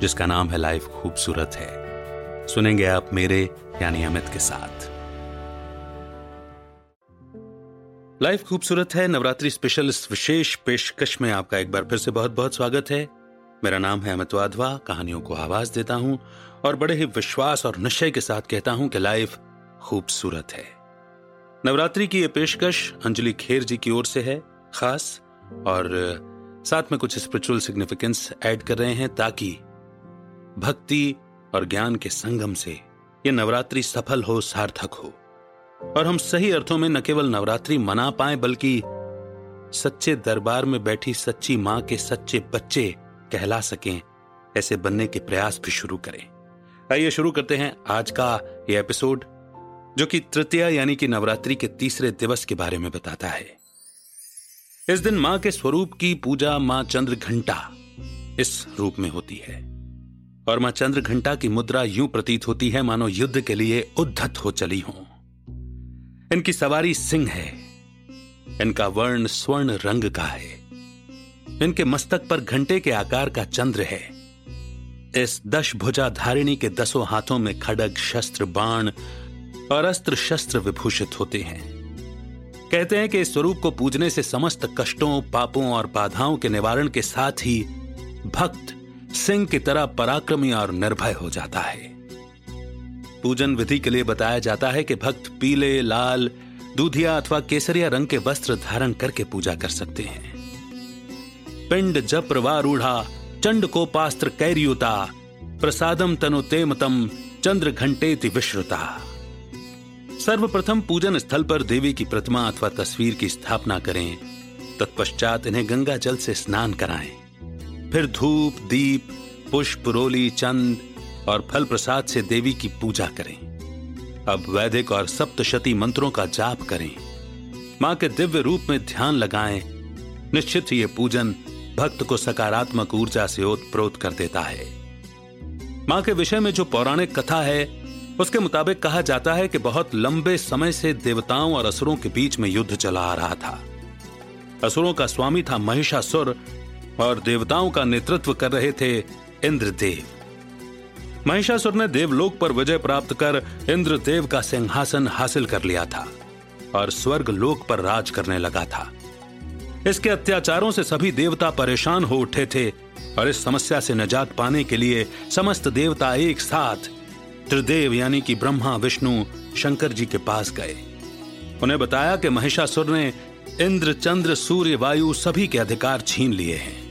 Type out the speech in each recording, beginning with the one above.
जिसका नाम है लाइफ खूबसूरत है। सुनेंगे आप मेरे, यानी अमित के साथ। लाइफ खूबसूरत है, नवरात्रि स्पेशल इस विशेष पेशकश में आपका एक बार फिर से बहुत बहुत स्वागत है। मेरा नाम है अमित वाधवा, कहानियों को आवाज़ देता हूँ और बड़े ही विश्वास और निश्चय के साथ कहता हूँ कि लाइफ खूबसूरत है। नवरात्रि की यह पेशकश अंजलि खेर जी की ओर से है, खास, और साथ में कुछ स्पिरिचुअल सिग्निफिकेंस ऐड कर रहे हैं ताकि भक्ति और ज्ञान के संगम से यह नवरात्रि सफल हो, सार्थक हो। और हम सही अर्थों में न केवल नवरात्रि मना पाए, बल्कि सच्चे दरबार में बैठी सच्ची माँ के सच्चे बच्चे कहला सकें, ऐसे बनने के प्रयास भी शुरू करें। आइए शुरू करते हैं आज का यह एपिसोड, जो कि तृतीया यानी कि नवरात्रि के तीसरे दिवस के बारे में बताता है। इस दिन माँ के स्वरूप की पूजा माँ चंद्र घंटा इस रूप में होती है। और माँ चंद्र घंटा की मुद्रा यूँ प्रतीत होती है, मानो युद्ध के लिए उद्धत हो चली हो। इनकी सवारी सिंह है, इनका वर्ण स्वर्ण रंग का है, इनके मस्तक पर घंटे के आकार का चंद्र है। इस दश भुजा धारिणी के दसों हाथों में खड़ग शस्त्र बाण और अस्त्र शस्त्र विभूषित होते हैं। कहते हैं कि इस स्वरूप को पूजने से समस्त कष्टों, पापों और बाधाओं के निवारण के साथ ही भक्त सिंह की तरह पराक्रमी और निर्भय हो जाता है। पूजन विधि के लिए बताया जाता है कि भक्त पीले, लाल, दूधिया अथवा केसरिया रंग के वस्त्र धारण करके पूजा कर सकते हैं। पिंड जप रूढ़ा चंड को पास्त्र कैरियुता, प्रसादम तनु तेमतम, चंद्र घंटे विश्रुता। सर्वप्रथम पूजन स्थल पर देवी की प्रतिमा अथवा तस्वीर की स्थापना करें। तत्पश्चात इन्हें गंगा जल से स्नान कराएँ। फिर धूप, दीप, पुष्प, रोली, चंद और फल प्रसाद से देवी की पूजा करें। अब वैदिक और सप्तशती मंत्रों का जाप करें। माँ के दिव्य रूप में ध्यान लगाएँ। निश्चित ही ये पूजन भक्त को सकारात्मक ऊर्जा से ओतप्रोत कर देता है। माँ के विषय में जो पौराणिक कथा है, उसके मुताबिक कहा जाता है कि बहुत लंबे समय से देवताओं और असुरों के बीच में युद्ध चला आ रहा था। असुरों का स्वामी था महिषासुर और देवताओं का नेतृत्व कर रहे थे इंद्रदेव। महिषासुर ने देवलोक पर विजय प्राप्त कर इंद्रदेव का सिंहासन हासिल कर लिया था और स्वर्ग लोक पर राज करने लगा था। इसके अत्याचारों से सभी देवता परेशान हो उठे थे और इस समस्या से निजात पाने के लिए समस्त देवता एक साथ त्रिदेव यानी कि ब्रह्मा, विष्णु, शंकर जी के पास गए। उन्हें बताया कि महिषासुर ने इंद्र चंद्र सूर्य, वायु सभी के अधिकार छीन लिए हैं।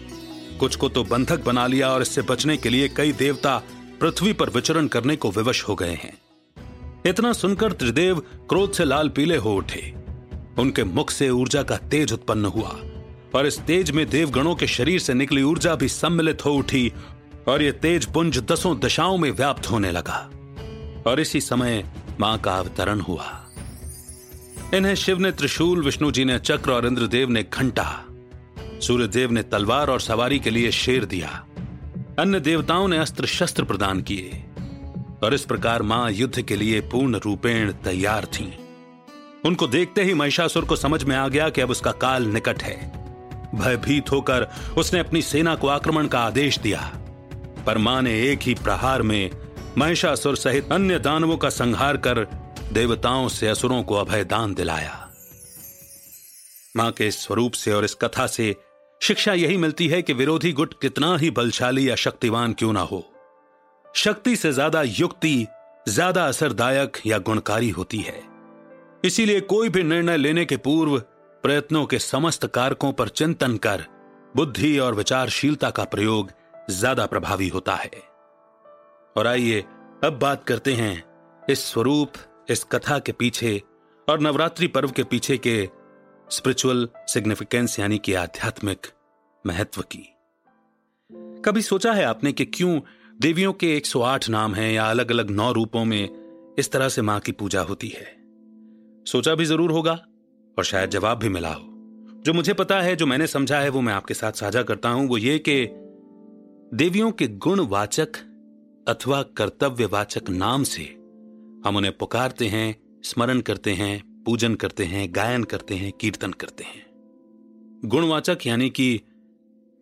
कुछ को तो बंधक बना लिया और इससे बचने के लिए कई देवता पृथ्वी पर विचरण करने को विवश हो गए हैं। इतना सुनकर त्रिदेव क्रोध से लाल पीले हो उठे। उनके मुख से ऊर्जा का तेज उत्पन्न हुआ, और इस तेज में देवगणों के शरीर से निकली ऊर्जा भी सम्मिलित हो उठी, और यह तेज पुंज दसों दशाओं में व्याप्त होने लगा। और इसी समय माँ का अवतरण हुआ। इन्हें शिव ने त्रिशूल विष्णु जी ने चक्र और इंद्रदेव ने घंटा सूर्यदेव ने तलवार और सवारी के लिए शेर दिया। अन्य देवताओं ने अस्त्र शस्त्र प्रदान किए, और इस प्रकार माँ युद्ध के लिए पूर्ण रूपेण तैयार थीं। उनको देखते ही महिषासुर को समझ में आ गया कि अब उसका काल निकट है। भयभीत होकर उसने अपनी सेना को आक्रमण का आदेश दिया, पर माँ ने एक ही प्रहार में महिषासुर सहित अन्य दानवों का संहार कर देवताओं से असुरों को अभय दान दिलाया। माँ के स्वरूप से और इस कथा से शिक्षा यही मिलती है कि विरोधी गुट कितना ही बलशाली या शक्तिवान क्यों ना हो। शक्ति से ज़्यादा युक्ति, ज़्यादा असरदायक या गुणकारी होती है। इसीलिए कोई भी निर्णय लेने के पूर्व प्रयत्नों के समस्त कारकों पर चिंतन कर, बुद्धि और विचारशीलता का प्रयोग ज़्यादा प्रभावी होता है। और आइए अब बात करते हैं इस स्वरूप, इस कथा के पीछे और नवरात्रि पर्व के पीछे के स्पिरिचुअल सिग्निफिकेंस यानी कि आध्यात्मिक महत्व की। कभी सोचा है आपने कि क्यों देवियों के 108 नाम हैं या अलग अलग नौ रूपों में इस तरह से माँ की पूजा होती है? सोचा भी ज़रूर होगा और शायद जवाब भी मिला हो। जो मुझे पता है, जो मैंने समझा है, वो मैं आपके साथ साझा करता हूँ, वो ये कि देवियों के गुणवाचक अथवा कर्तव्यवाचक नाम से हम उन्हें पुकारते हैं, स्मरण करते हैं पूजन करते हैं, गायन करते हैं, कीर्तन करते हैं। गुणवाचक यानी कि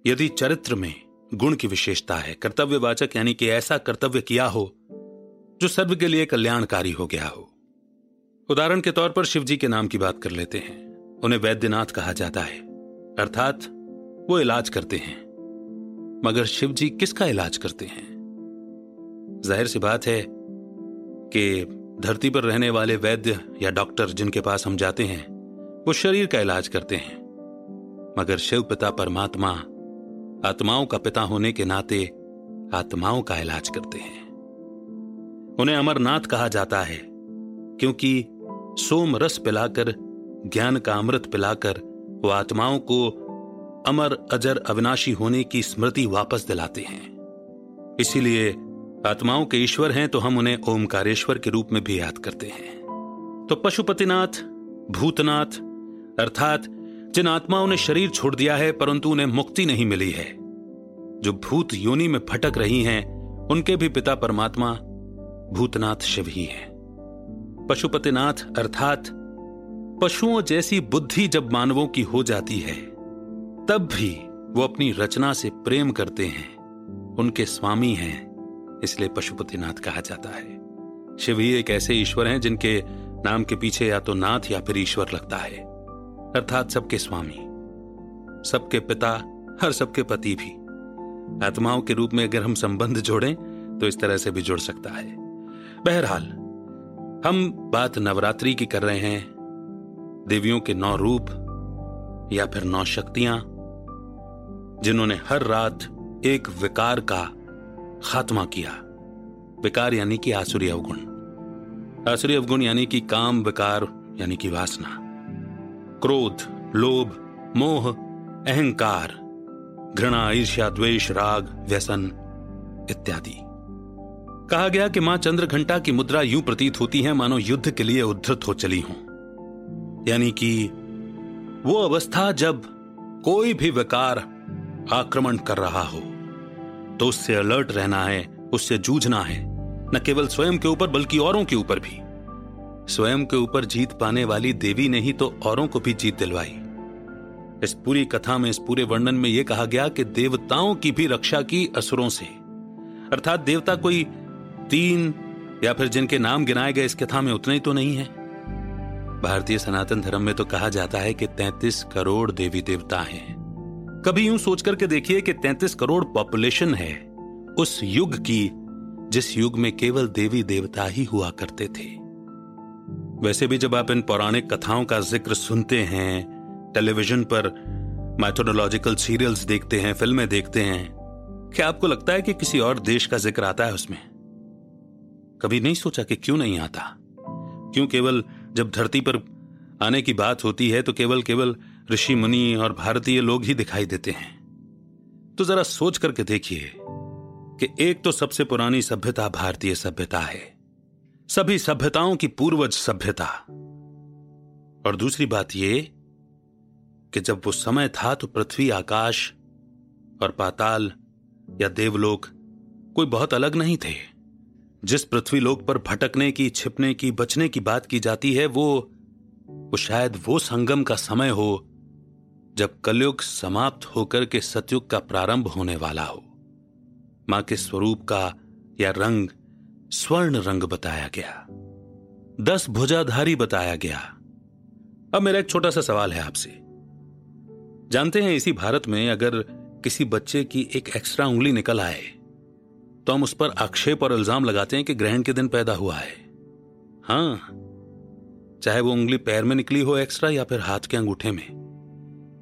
यदि चरित्र में गुण की विशेषता है, कर्तव्यवाचक यानी कि ऐसा कर्तव्य किया हो, जो सर्व के लिए कल्याणकारी हो गया हो। उदाहरण के तौर पर शिव जी के नाम की बात कर लेते हैं। उन्हें वैद्यनाथ कहा जाता है, अर्थात वो इलाज करते हैं। मगर शिव जी किसका इलाज करते हैं? ज़ाहिर सी बात है कि धरती पर रहने वाले वैद्य या डॉक्टर जिनके पास हम जाते हैं, वो शरीर का इलाज करते हैं। मगर शिव पिता परमात्मा, आत्माओं का पिता होने के नाते आत्माओं का इलाज करते हैं। उन्हें अमरनाथ कहा जाता है, क्योंकि सोम रस पिलाकर, ज्ञान का अमृत पिलाकर, वो आत्माओं को अमर अजर अविनाशी होने की स्मृति वापस दिलाते हैं। इसीलिए आत्माओं के ईश्वर हैं तो हम उन्हें ओमकारेश्वर के रूप में भी याद करते हैं। तो पशुपतिनाथ, भूतनाथ, अर्थात जिन आत्माओं ने शरीर छोड़ दिया है, परंतु उन्हें मुक्ति नहीं मिली है, जो भूत योनि में भटक रही हैं, उनके भी पिता परमात्मा भूतनाथ शिव ही है। पशुपतिनाथ, अर्थात पशुओं जैसी बुद्धि जब मानवों की हो जाती है, तब भी वो अपनी रचना से प्रेम करते हैं, उनके स्वामी हैं। इसलिए पशुपतिनाथ कहा जाता है। शिव ही एक ऐसे ईश्वर हैं जिनके नाम के पीछे या तो नाथ या फिर ईश्वर लगता है। अर्थात सबके स्वामी, सबके पिता, हर सबके पति भी। आत्माओं के रूप में अगर हम संबंध जोड़ें तो इस तरह से भी जुड़ सकता है। बहरहाल, हम बात नवरात्रि की कर रहे हैं। देवियों के नौ रूप या फिर नौ शक्तियाँ, जिन्होंने हर रात एक विकार का खात्मा किया। विकार यानी कि आसुरी अवगुण। आसुरी अवगुण यानी कि काम, विकार यानी कि वासना। क्रोध, लोभ, मोह, अहंकार, घृणा, ईर्ष्या, द्वेष, राग, व्यसन इत्यादि। कहा गया कि माँ चंद्र घंटा की मुद्रा यूँ प्रतीत होती है, मानो युद्ध के लिए उद्धृत हो चली हूँ। यानी कि वो अवस्था जब कोई भी विकार आक्रमण कर रहा हो। तो उससे अलर्ट रहना है, उससे जूझना है, न केवल स्वयं के ऊपर बल्कि औरों के ऊपर भी। स्वयं के ऊपर जीत पाने वाली देवी ने ही तो औरों को भी जीत दिलवाई। इस पूरी कथा में, इस पूरे वर्णन में यह कहा गया कि देवताओं की भी रक्षा की असुरों से। अर्थात देवता कोई तीन या फिर जिनके नाम गिनाए गए इस कथा में उतने ही तो नहीं है। भारतीय सनातन धर्म में तो कहा जाता है कि तैतीस करोड़ देवी देवता हैं। कभी यूँ सोच करके देखिए कि 33 करोड़ पॉपुलेशन है उस युग की, जिस युग में केवल देवी देवता ही हुआ करते थे। वैसे भी जब आप इन पौराणिक कथाओं का ज़िक्र सुनते हैं, टेलीविज़न पर मैथोडोलॉजिकल सीरियल्स देखते हैं, फ़िल्में देखते हैं, क्या आपको लगता है कि किसी और देश का ज़िक्र आता है उसमें? कभी नहीं सोचा कि क्यों नहीं आता? क्यों केवल जब धरती पर आने की बात होती है तो केवल केवल ऋषि मुनि और भारतीय लोग ही दिखाई देते हैं। तो जरा सोच करके देखिए कि एक तो सबसे पुरानी सभ्यता भारतीय सभ्यता है। सभी सभ्यताओं की पूर्वज सभ्यता। और दूसरी बात यह कि जब वो समय था तो पृथ्वी, आकाश और पाताल या देवलोक कोई बहुत अलग नहीं थे। जिस पृथ्वी लोक पर भटकने की, छिपने की, बचने की बात की जाती है, वो वो शायद वो संगम का समय हो जब कलयुग समाप्त होकर के सतयुग का प्रारंभ होने वाला हो, माँ के स्वरूप का या रंग, स्वर्ण रंग बताया गया। दस भुजाधारी बताया गया। अब मेरा एक छोटा सा सवाल है आपसे। जानते हैं इसी भारत में अगर किसी बच्चे की एक एक्स्ट्रा उंगली निकल आए तो हम उस पर आक्षेप और इल्ज़ाम लगाते हैं कि ग्रहण के दिन पैदा हुआ है। हाँ, चाहे वो उंगली पैर में निकली हो एक्स्ट्रा या फिर हाथ के अंगूठे में।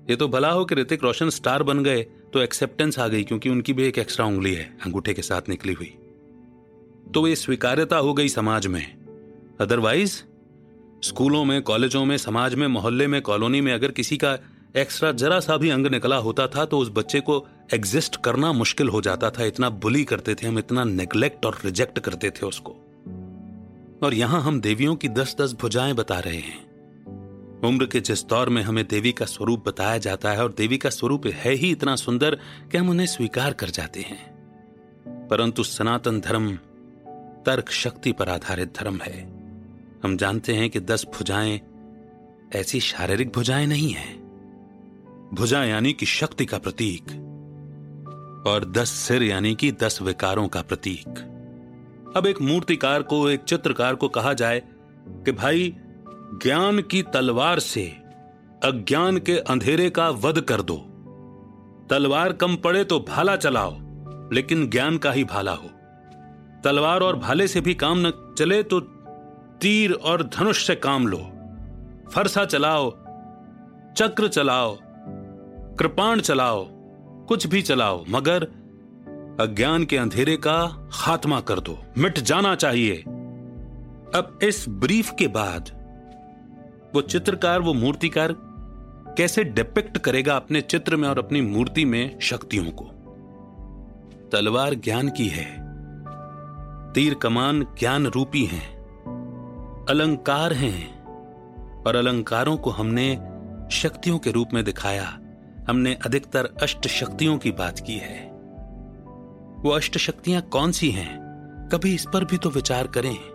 ये तो भला हो कि ऋतिक रोशन स्टार बन गए तो एक्सेप्टेंस आ गई क्योंकि उनकी भी एक एक्स्ट्रा उंगली है, अंगूठे के साथ निकली हुई। तो ये स्वीकार्यता हो गई समाज में। अदरवाइज़ स्कूलों में, कॉलेजों में, समाज में, मोहल्ले में, कॉलोनी में अगर किसी का एक्स्ट्रा जरा सा भी अंग निकला होता था तो उस बच्चे को एग्जिस्ट करना मुश्किल हो जाता था। इतना बुली करते थे हम, इतना नेग्लेक्ट और रिजेक्ट करते थे उसको। और यहाँ हम देवियों की दस दस भुजाएँ बता रहे हैं। उम्र के जिस दौर में हमें देवी का स्वरूप बताया जाता है और देवी का स्वरूप है ही इतना सुंदर कि हम उन्हें स्वीकार कर जाते हैं। परंतु सनातन धर्म तर्क शक्ति पर आधारित धर्म है। हम जानते हैं कि दस भुजाएँ ऐसी शारीरिक भुजाएँ नहीं हैं। भुजा यानी कि शक्ति का प्रतीक और दस सिर यानी कि दस विकारों का प्रतीक। अब एक मूर्तिकार को, एक चित्रकार को कहा जाए कि भाई ज्ञान की तलवार से अज्ञान के अंधेरे का वध कर दो। तलवार कम पड़े तो भाला चलाओ, लेकिन ज्ञान का ही भाला हो। तलवार और भाले से भी काम न चले तो तीर और धनुष से काम लो। फरसा चलाओ, चक्र चलाओ, कृपाण चलाओ, कुछ भी चलाओ, मगर अज्ञान के अंधेरे का खात्मा कर दो। मिट जाना चाहिए। अब इस ब्रीफ के बाद वो चित्रकार, वो मूर्तिकार कैसे डिपिक्ट करेगा अपने चित्र में और अपनी मूर्ति में शक्तियों को? तलवार ज्ञान की है, तीर कमान ज्ञान रूपी हैं, अलंकार हैं, और अलंकारों को हमने शक्तियों के रूप में दिखाया। हमने अधिकतर अष्ट शक्तियों की बात की है। वो अष्ट शक्तियाँ कौन सी हैं? कभी इस पर भी तो विचार करें।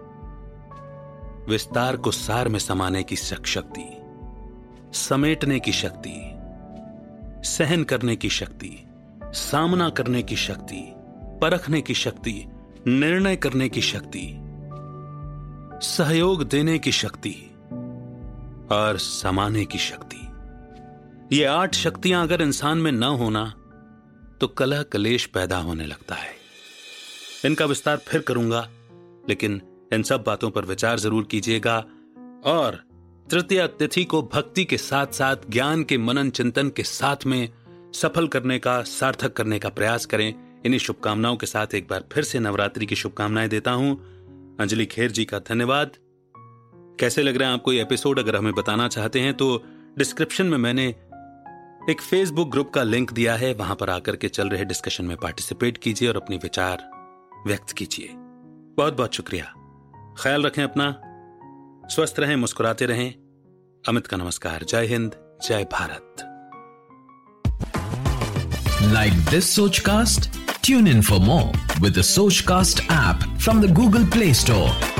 विस्तार को सार में समाने की शक्ति समेटने की शक्ति, सहन करने की शक्ति, सामना करने की शक्ति, परखने की शक्ति, निर्णय करने की शक्ति, सहयोग देने की शक्ति और समाने की शक्ति। ये आठ शक्तियाँ अगर इंसान में न होना तो कलह कलेश पैदा होने लगता है। इनका विस्तार फिर करूँगा, लेकिन इन सब बातों पर विचार ज़रूर कीजिएगा और तृतीय तिथि को भक्ति के साथ साथ ज्ञान के मनन चिंतन के साथ में सफल करने का, सार्थक करने का प्रयास करें। इन्हीं शुभकामनाओं के साथ एक बार फिर से नवरात्रि की शुभकामनाएँ देता हूँ। अंजलि खेर जी का धन्यवाद। कैसे लग रहा है आपको ये एपिसोड? अगर हमें बताना चाहते हैं तो डिस्क्रिप्शन में मैंने एक फेसबुक ग्रुप का लिंक दिया है। वहाँ पर आकर के चल रहे डिस्कशन में पार्टिसिपेट कीजिए और अपने विचार व्यक्त कीजिए। बहुत बहुत शुक्रिया। ख्याल रखें अपना। स्वस्थ रहें, मुस्कुराते रहें। अमित का नमस्कार। जय हिंद, जय भारत। लाइक दिस सोच cast tune in for more with सोच cast app from the Google Play Store